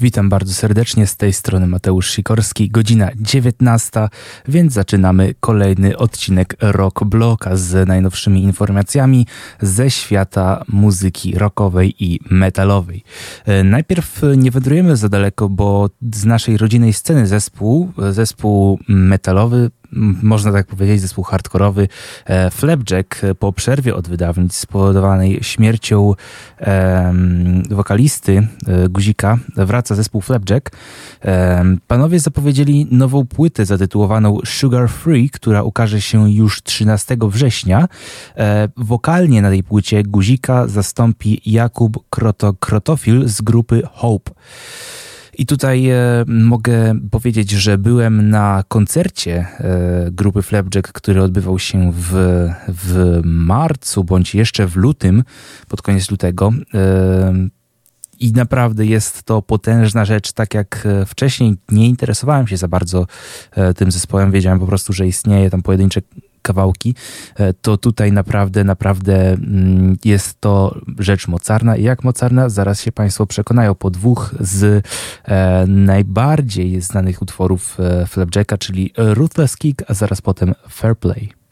Witam bardzo serdecznie z tej strony Mateusz Sikorski, godzina 19, więc zaczynamy kolejny odcinek Rock Bloka z najnowszymi informacjami ze świata muzyki rockowej i metalowej. E, najpierw nie wędrujemy za daleko, bo z naszej rodzinnej sceny zespół, zespół metalowy można tak powiedzieć, zespół hardkorowy e, Flapjack po przerwie od wydawnictw spowodowanej śmiercią wokalisty e, Guzika wraca zespół Flapjack. Panowie zapowiedzieli nową płytę zatytułowaną Sugar Free, która ukaże się już 13 września. E, wokalnie na tej płycie Guzika zastąpi Jakub Kroto-Krotofil z grupy Hope. I tutaj e, mogę powiedzieć, że byłem na koncercie e, grupy Flapjack, który odbywał się w, w marcu bądź jeszcze w lutym, pod koniec lutego. E, I naprawdę jest to potężna rzecz. Tak jak e, wcześniej nie interesowałem się za bardzo e, tym zespołem, wiedziałem po prostu, że istnieje tam pojedyncze kawałki, e, to tutaj naprawdę, naprawdę mm, jest to rzecz mocarna. I jak mocarna, zaraz się Państwo przekonają po dwóch z e, najbardziej znanych utworów e, Flapjacka, czyli Ruthless Kick, a zaraz potem Fair Play.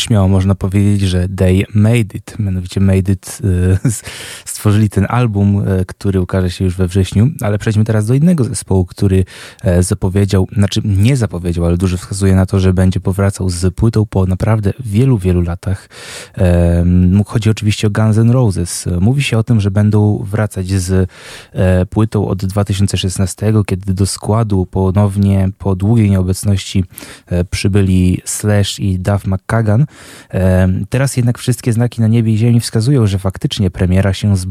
Śmiało można powiedzieć, że they made it. Mianowicie made it y, stworzyli ten album, y, który ukaże się już we wrześniu, ale przejdźmy teraz do innego zespołu, który e, zapowiedział, znaczy nie zapowiedział, ale dużo wskazuje na to, że będzie powracał z płytą po naprawdę wielu, wielu latach. Chodzi oczywiście o Guns N' Roses. Mówi się o tym, że będą wracać z e, płytą od 2016, kiedy do składu ponownie po długiej nieobecności e, przybyli Slash i Duff McKagan, Teraz jednak wszystkie znaki na niebie i ziemi wskazują, że faktycznie premiera się zbliża.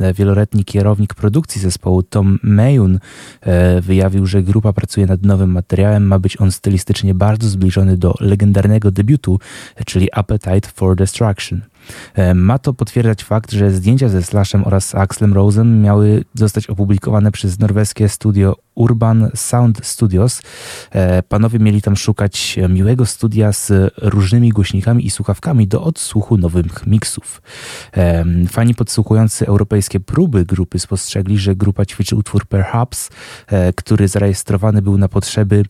E, wieloletni kierownik produkcji zespołu Tom Mayun e, wyjawił, że grupa pracuje nad nowym materiałem. Ma być on stylistycznie bardzo zbliżony do legendarnego debiutu, czyli Appetite for Destruction. E, ma to potwierdzać fakt, że zdjęcia ze Slashem oraz Axlem Rosem miały zostać opublikowane przez norweskie studio Urban Sound Studios. E, panowie mieli tam szukać miłego studia z różnymi głośnikami i słuchawkami do odsłuchu nowych miksów. E, fani podsłuchujący europejskie próby grupy spostrzegli, że grupa ćwiczy utwór Perhaps, który zarejestrowany był na potrzeby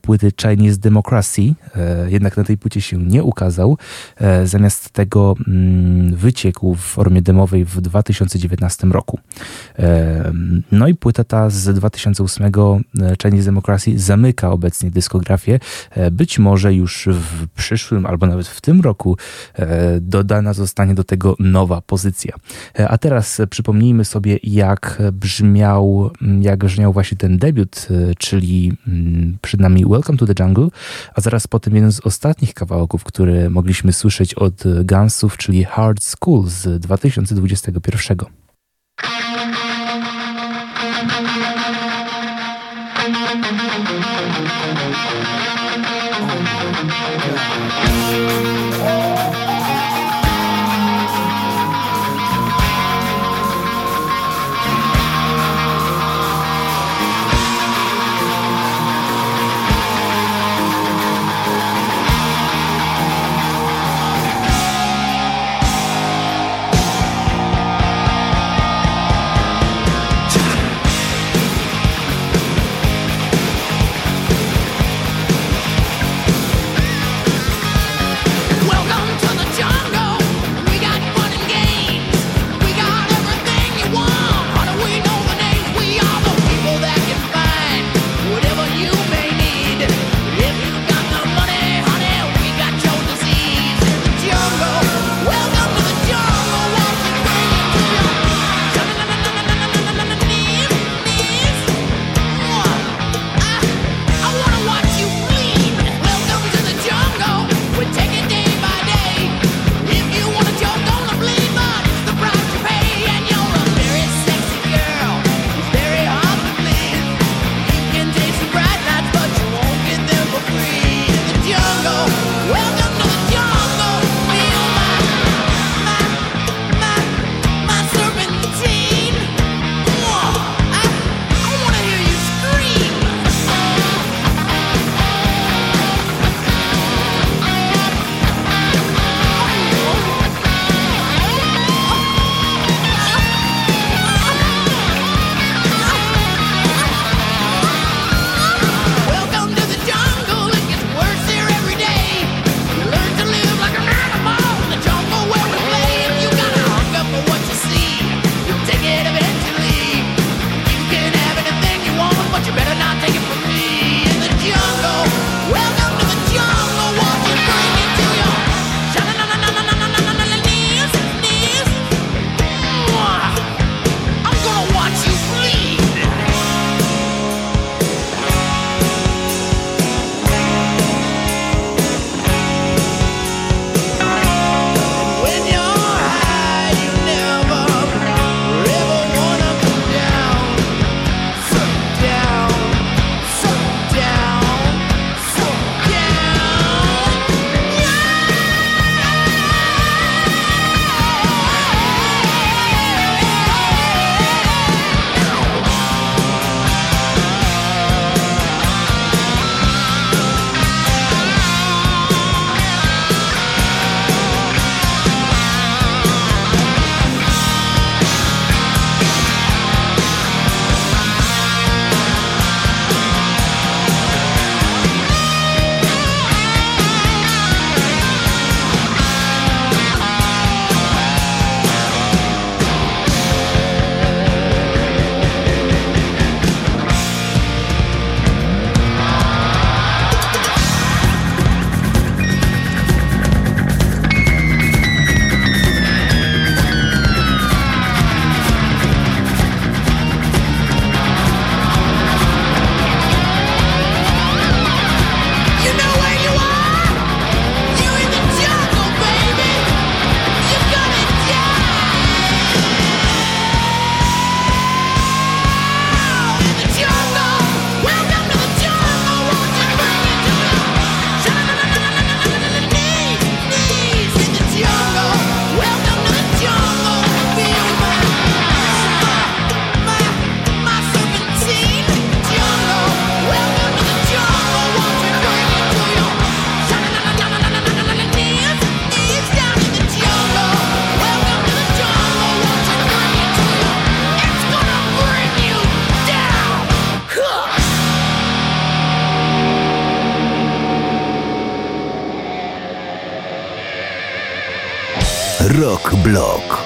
płyty Chinese Democracy, jednak na tej płycie się nie ukazał. Zamiast tego wyciekł w formie demowej w 2019 roku. No i płyta ta z 2008 e, Chinese Democracy zamyka obecnie dyskografię. E, być może już w przyszłym albo nawet w tym roku e, dodana zostanie do tego nowa pozycja. A teraz przypomnijmy sobie, jak brzmiał, jak brzmiał właśnie ten debiut, czyli mm, przed nami Welcome to the Jungle, a zaraz potem jeden z ostatnich kawałków, które mogliśmy słyszeć od Gunsów, czyli Hard School z 2021. Rock Block.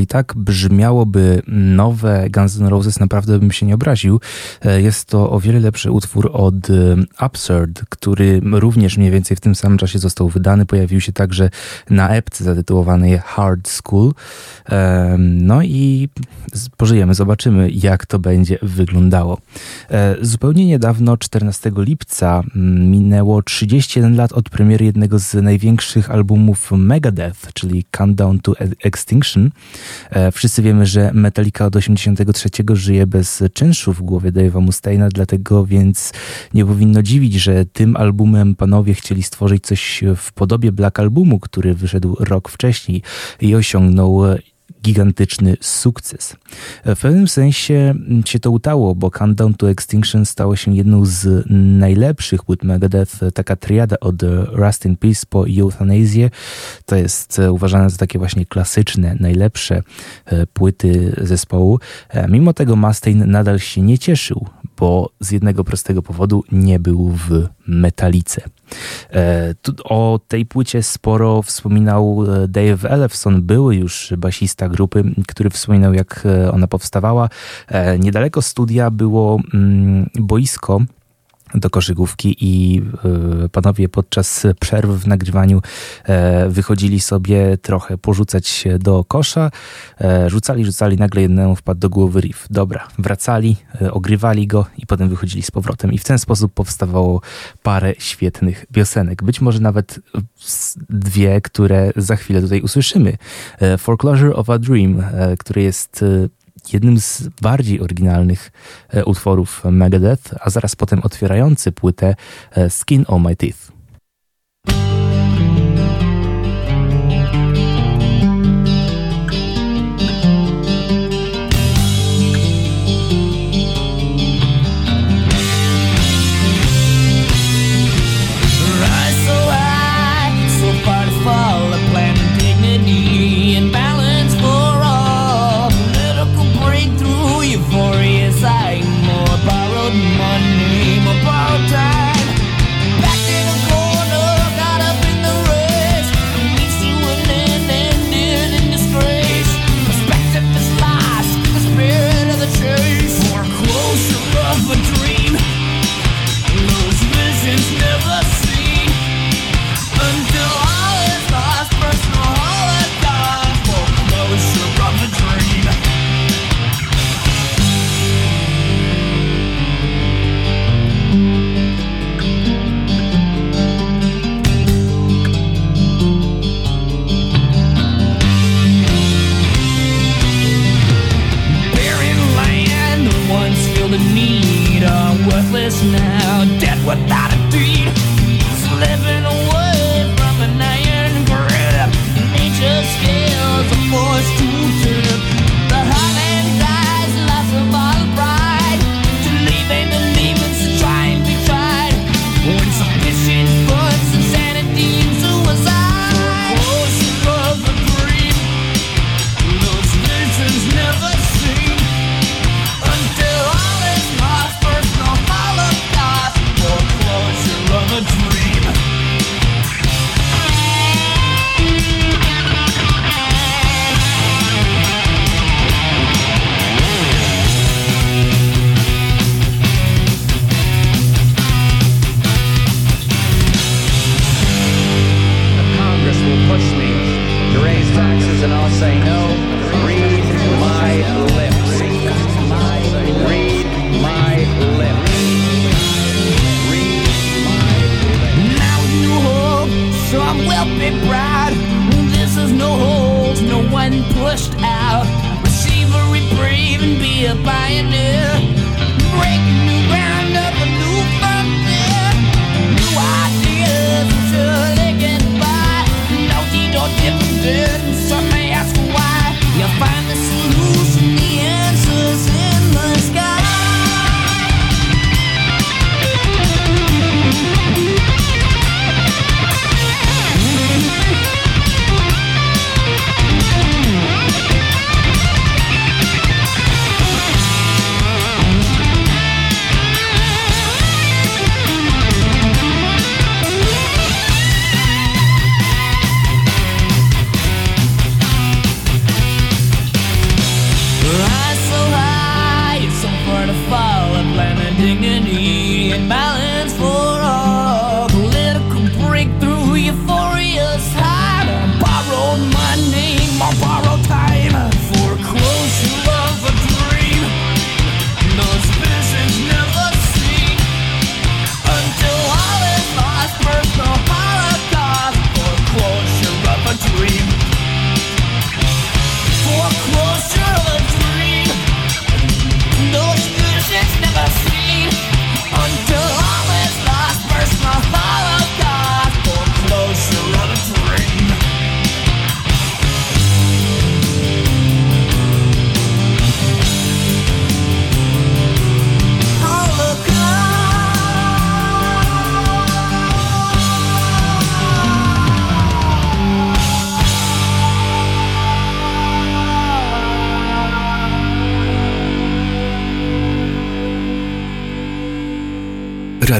Jeśli tak brzmiałoby nowe Guns N' Roses, naprawdę bym się nie obraził. E, jest to o wiele lepszy utwór od e, Absurd, który również mniej więcej w tym samym czasie został wydany. Pojawił się także na epce zatytułowanej Hard School. E, no i pożyjemy, zobaczymy jak to będzie wyglądało. Zupełnie niedawno, 14 lipca, minęło 31 lat od premiery jednego z największych albumów Megadeth, czyli Countdown to Extinction. E, wszyscy wiemy, że Metallica od 83 żyje bez czynszu w głowie Dave'a Mustaina, dlatego więc nie powinno dziwić, że tym albumem panowie chcieli stworzyć coś w podobie Black Albumu, który wyszedł rok wcześniej i osiągnął gigantyczny sukces. W pewnym sensie się to udało, bo Countdown to Extinction stało się jedną z najlepszych płyt Megadeth, taka triada od Rust in Peace po Euthanasię. To jest uważane za takie właśnie klasyczne, najlepsze e, płyty zespołu. E, mimo tego Mustaine nadal się nie cieszył, bo z jednego prostego powodu nie był w metalice. E, o tej płycie sporo wspominał e, Dave Ellefson, były już basista grupy, który wspominał jak e, ona powstawała. Niedaleko studia było mm, boisko do koszykówki i e, panowie podczas przerw w nagrywaniu e, wychodzili sobie trochę porzucać do kosza, e, rzucali, rzucali, nagle jednemu wpadł do głowy riff. Dobra, wracali, ogrywali go i potem wychodzili z powrotem i w ten sposób powstawało parę świetnych piosenek. Być może nawet dwie, które za chwilę tutaj usłyszymy. Foreclosure of a Dream, który jest jednym z bardziej oryginalnych e, utworów Megadeth, a zaraz potem otwierający płytę e, Skin on My Teeth.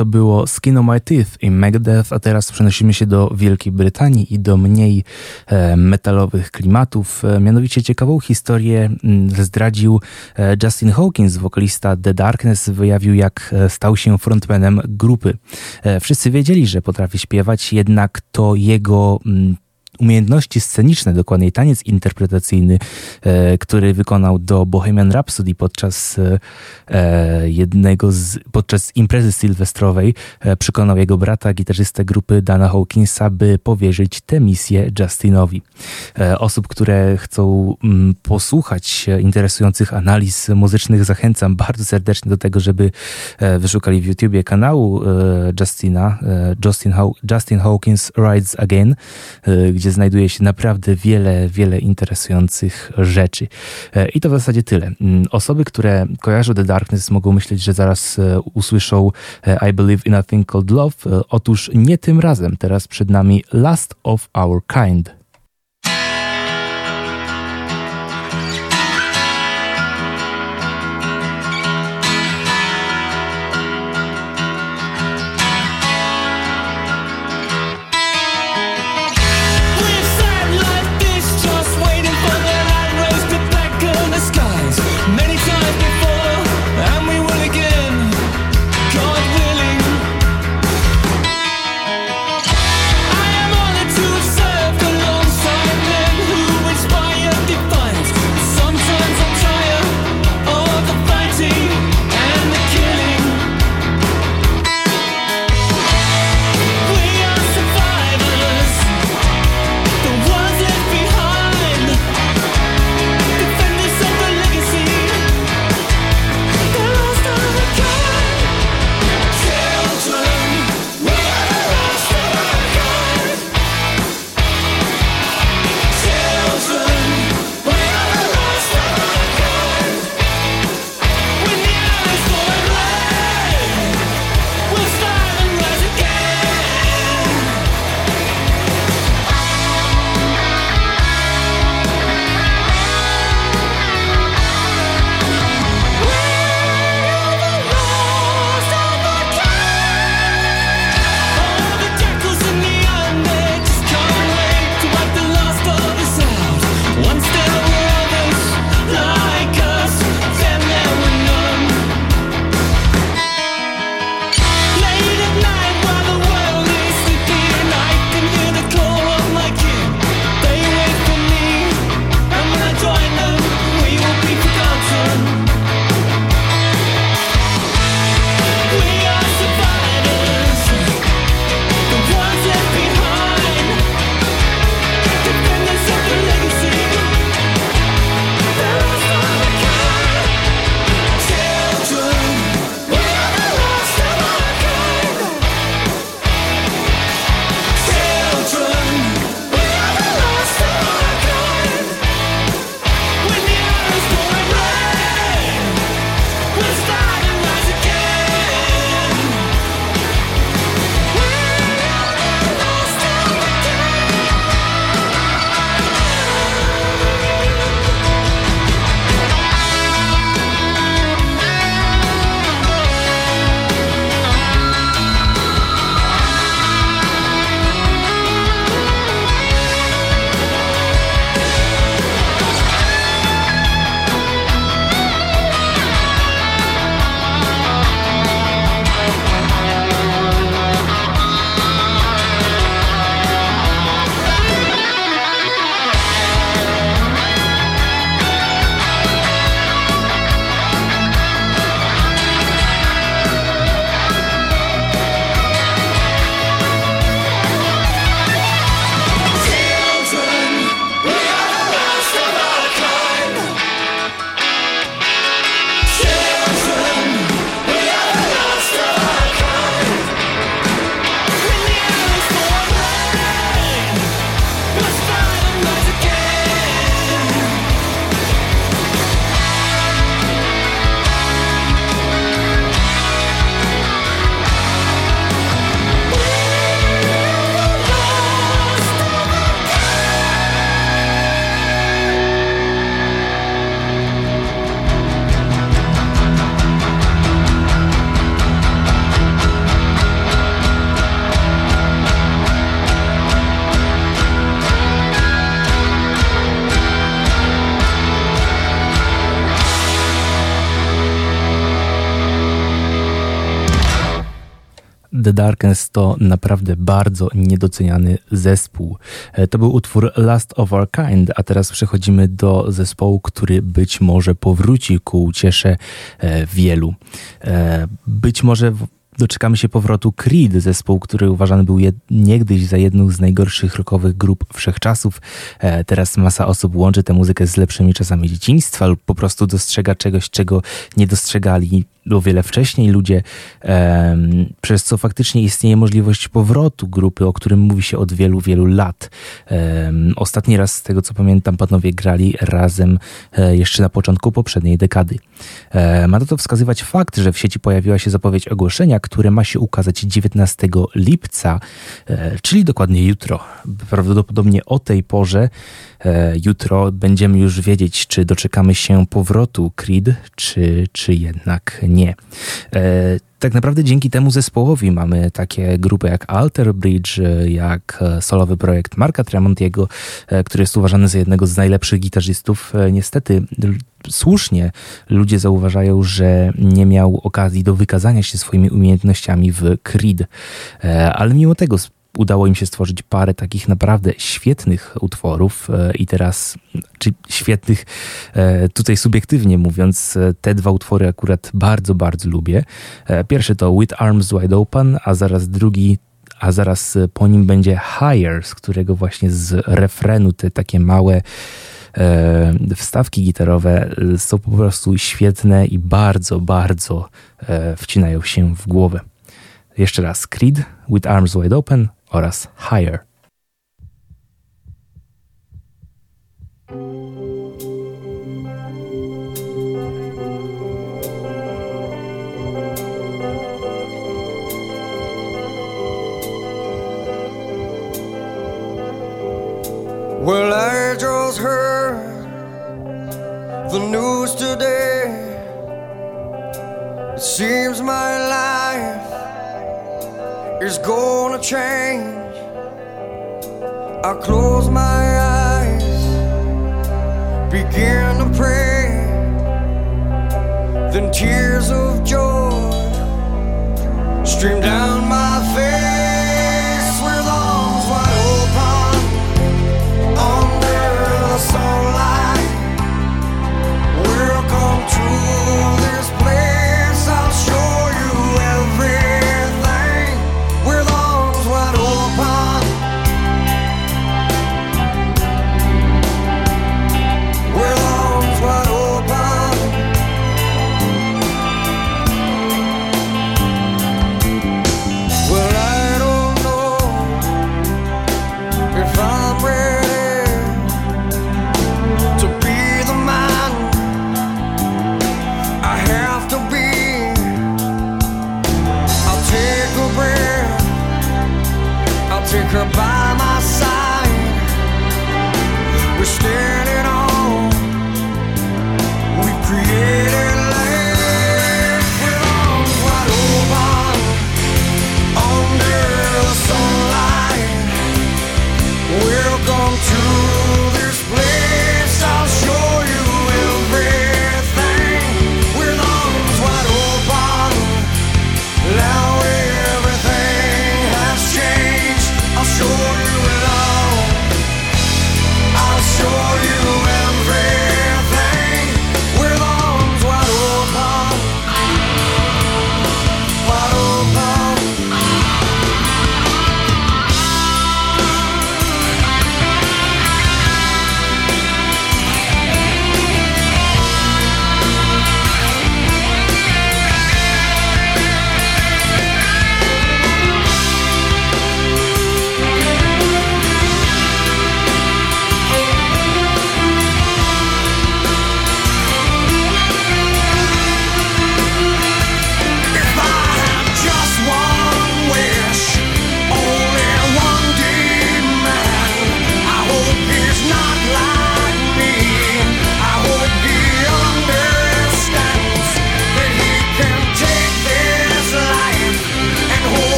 To było Skin on My Teeth i Megadeth, a teraz przenosimy się do Wielkiej Brytanii i do mniej e, metalowych klimatów. E, mianowicie ciekawą historię mm, zdradził Justin Hawkins, wokalista The Darkness, wyjawił jak stał się frontmanem grupy. Wszyscy wiedzieli, że potrafi śpiewać, jednak to jego mm, umiejętności sceniczne, dokładniej taniec interpretacyjny, e, który wykonał do Bohemian Rhapsody podczas e, jednego z, podczas imprezy sylwestrowej, e, przekonał jego brata, gitarzystę grupy Dana Hawkinsa, by powierzyć tę misję Justinowi. Osób, które chcą mm, posłuchać interesujących analiz muzycznych, zachęcam bardzo serdecznie do tego, żeby wyszukali w YouTubie kanału Justina, Justin, Justin Hawkins Rides Again, gdzie gdzie znajduje się naprawdę wiele, wiele interesujących rzeczy. E, I to w zasadzie tyle. Mm, osoby, które kojarzą The Darkness mogą myśleć, że zaraz e, usłyszą e, I Believe in a Thing Called Love. Otóż nie tym razem. Teraz przed nami Last of Our Kind. The Darkness to naprawdę bardzo niedoceniany zespół. E, to był utwór Last of Our Kind, a teraz przechodzimy do zespołu, który być może powróci ku uciesze e, wielu. E, być może doczekamy się powrotu Creed, zespół, który uważany był jed- niegdyś za jedną z najgorszych rockowych grup wszechczasów. Teraz masa osób łączy tę muzykę z lepszymi czasami dzieciństwa lub po prostu dostrzega czegoś, czego nie dostrzegali o wiele wcześniej ludzie, przez co faktycznie istnieje możliwość powrotu grupy, o którym mówi się od wielu, wielu lat. Ostatni raz, z tego co pamiętam, panowie grali razem e, jeszcze na początku poprzedniej dekady. Ma to wskazywać fakt, że w sieci pojawiła się zapowiedź ogłoszenia, które ma się ukazać 19 lipca, e, czyli dokładnie jutro. Prawdopodobnie o tej porze e, jutro będziemy już wiedzieć, czy doczekamy się powrotu Creed, czy, czy jednak nie. E, tak naprawdę dzięki temu zespołowi mamy takie grupy jak Alter Bridge, jak solowy projekt Marka Tremontiego, który jest uważany za jednego z najlepszych gitarzystów. Niestety słusznie ludzie zauważają, że nie miał okazji do wykazania się swoimi umiejętnościami w Creed, ale mimo tego udało im się stworzyć parę takich naprawdę świetnych utworów i teraz, czy świetnych, tutaj subiektywnie mówiąc, te dwa utwory akurat bardzo, bardzo lubię. Pierwszy to With Arms Wide Open, a zaraz drugi a zaraz po nim będzie Higher, z którego właśnie z refrenu te takie małe e, wstawki gitarowe są po prostu świetne i bardzo, bardzo e, wcinają się w głowę. Jeszcze raz Creed, With Arms Wide Open oraz Higher. Well, I just heard the news today. It seems my life is gonna change. I close my eyes, begin to pray. Then tears of joy stream down my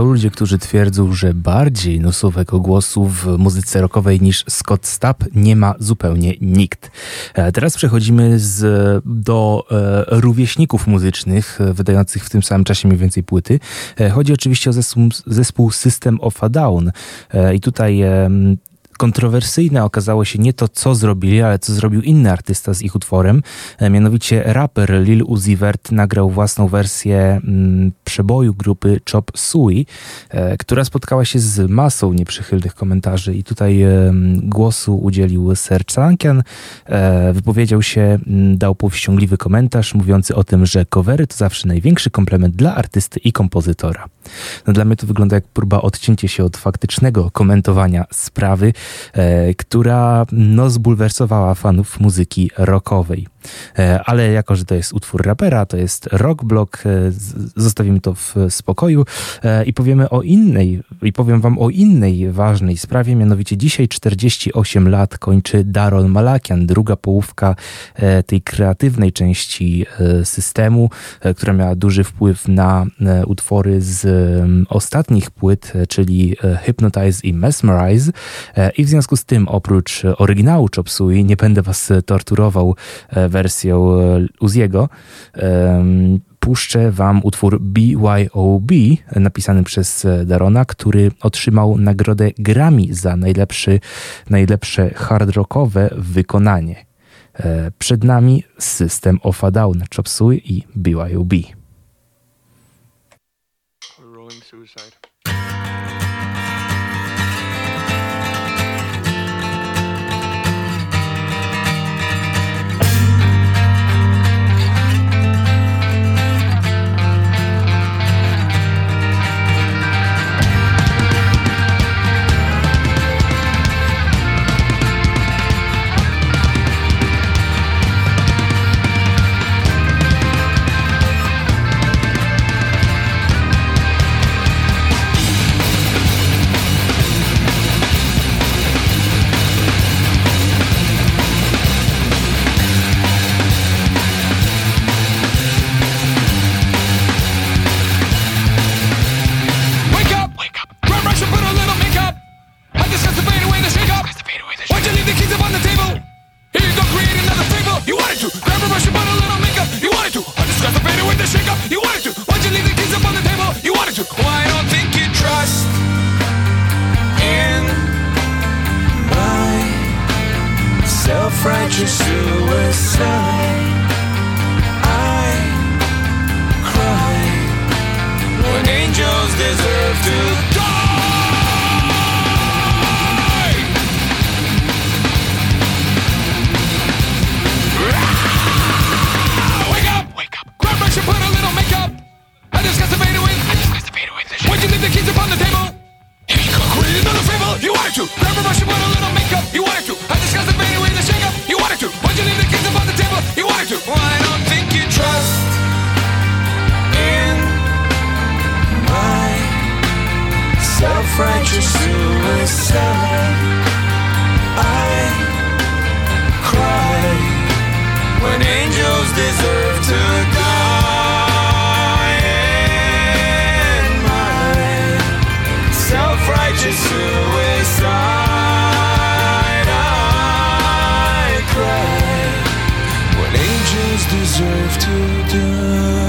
Są ludzie, którzy twierdzą, że bardziej nosowego głosu w muzyce rockowej niż Scott Stapp nie ma zupełnie nikt. E, teraz przechodzimy z, do e, rówieśników muzycznych, e, wydających w tym samym czasie mniej więcej płyty. E, chodzi oczywiście o zespół, zespół System of a Down. E, I tutaj kontrowersyjne okazało się nie to, co zrobili, ale co zrobił inny artysta z ich utworem. E, mianowicie raper Lil Uzi Vert nagrał własną wersję mm, przeboju grupy Chop Suey, e, która spotkała się z masą nieprzychylnych komentarzy i tutaj e, głosu udzielił Serge Sankian. Wypowiedział się, m, dał powściągliwy komentarz mówiący o tym, że covery to zawsze największy komplement dla artysty i kompozytora. No, dla mnie to wygląda jak próba odcięcia się od faktycznego komentowania sprawy, która no, zbulwersowała fanów muzyki rockowej. E, ale jako, że to jest utwór rapera, to jest rock block, e, zostawimy to w spokoju e, i powiemy o innej, i powiem wam o innej ważnej sprawie, mianowicie dzisiaj 48 lat kończy Daron Malakian, druga połówka tej kreatywnej części systemu, która miała duży wpływ na utwory z ostatnich płyt, czyli Hypnotize i Mesmerize i w związku z tym oprócz oryginału Chop Suey nie będę was torturował wersją Uziego, puszczę wam utwór BYOB napisany przez Darona, który otrzymał nagrodę Grammy za najlepszy, najlepsze hard rockowe wykonanie. E, przed nami System of a Down, Chop Suey i BYOB. In your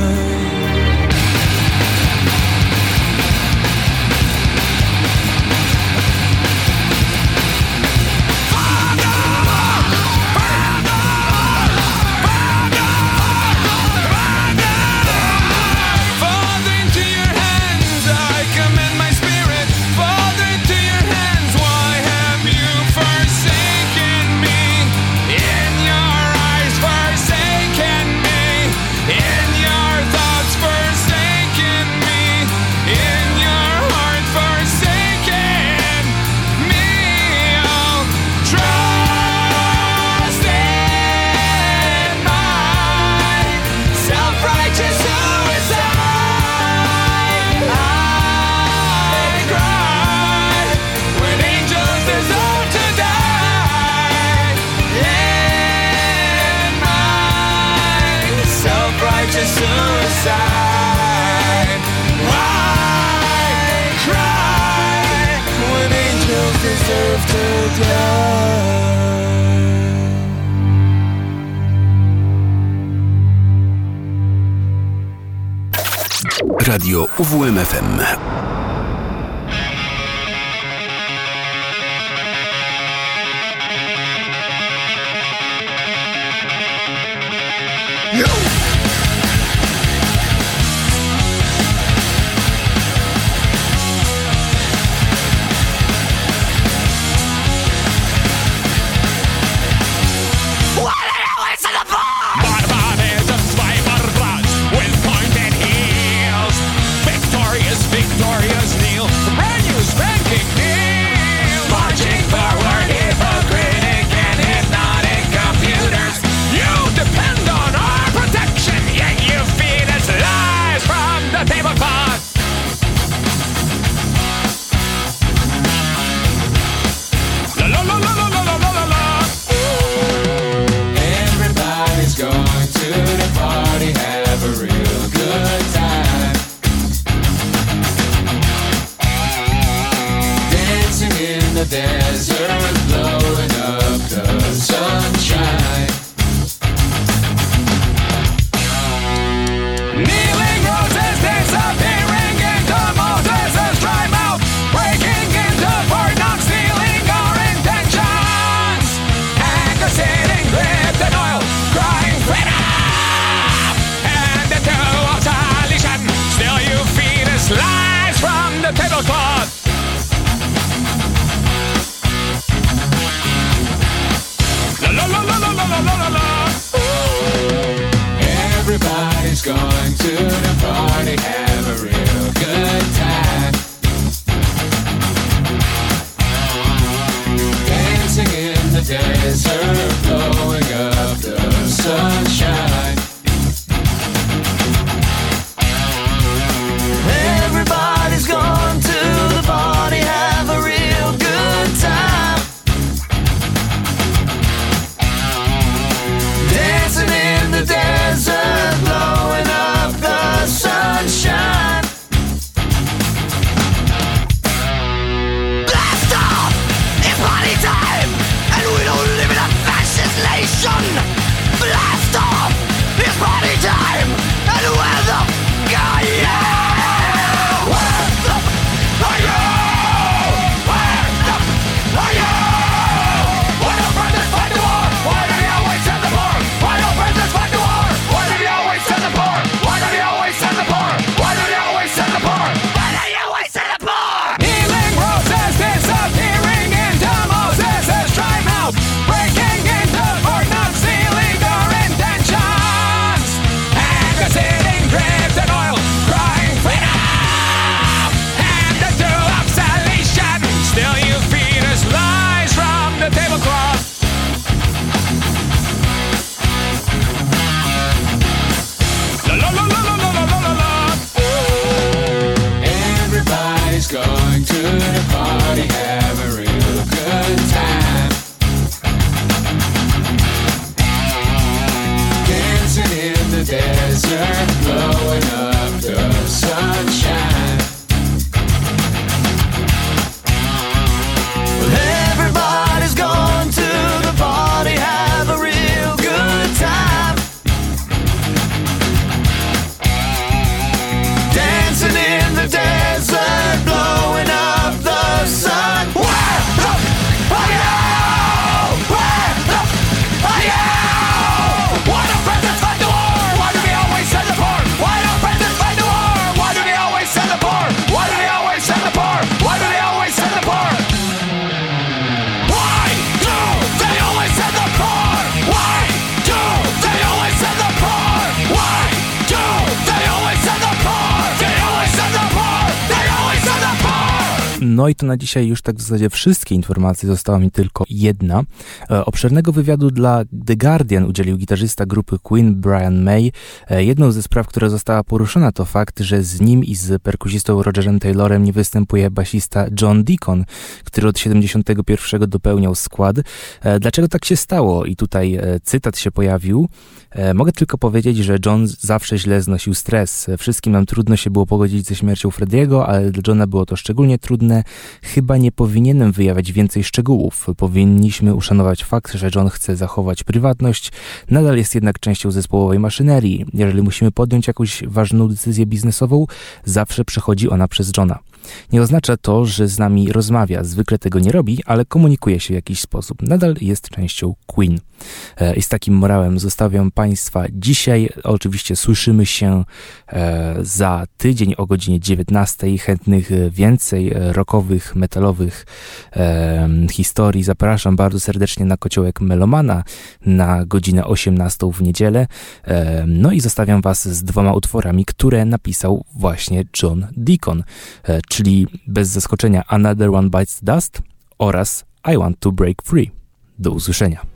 No i to na dzisiaj już tak w zasadzie wszystkie informacje, została mi tylko jedna. E, obszernego wywiadu dla The Guardian udzielił gitarzysta grupy Queen Brian May. E, jedną ze spraw, która została poruszona to fakt, że z nim i z perkusistą Rogerem Taylorem nie występuje basista John Deacon, który od 71 dopełniał skład. E, dlaczego tak się stało? I tutaj cytat się pojawił. Mogę tylko powiedzieć, że John zawsze źle znosił stres. Wszystkim nam trudno się było pogodzić ze śmiercią Frediego, ale dla Johna było to szczególnie trudne. Chyba nie powinienem wyjawiać więcej szczegółów. Powinniśmy uszanować fakt, że John chce zachować prywatność, nadal jest jednak częścią zespołowej maszynerii. Jeżeli musimy podjąć jakąś ważną decyzję biznesową, zawsze przechodzi ona przez Johna. Nie oznacza to, że z nami rozmawia, zwykle tego nie robi, ale komunikuje się w jakiś sposób. Nadal jest częścią Queen. E, I z takim morałem zostawiam Państwa dzisiaj. Oczywiście słyszymy się e, za tydzień o godzinie 19. Chętnych więcej rockowych, metalowych historii. Zapraszam bardzo serdecznie na kociołek Melomana na godzinę 18 w niedzielę. No i zostawiam Was z dwoma utworami, które napisał właśnie John Deacon, e, czyli bez zaskoczenia Another One Bites Dust oraz I Want to Break Free. Do usłyszenia.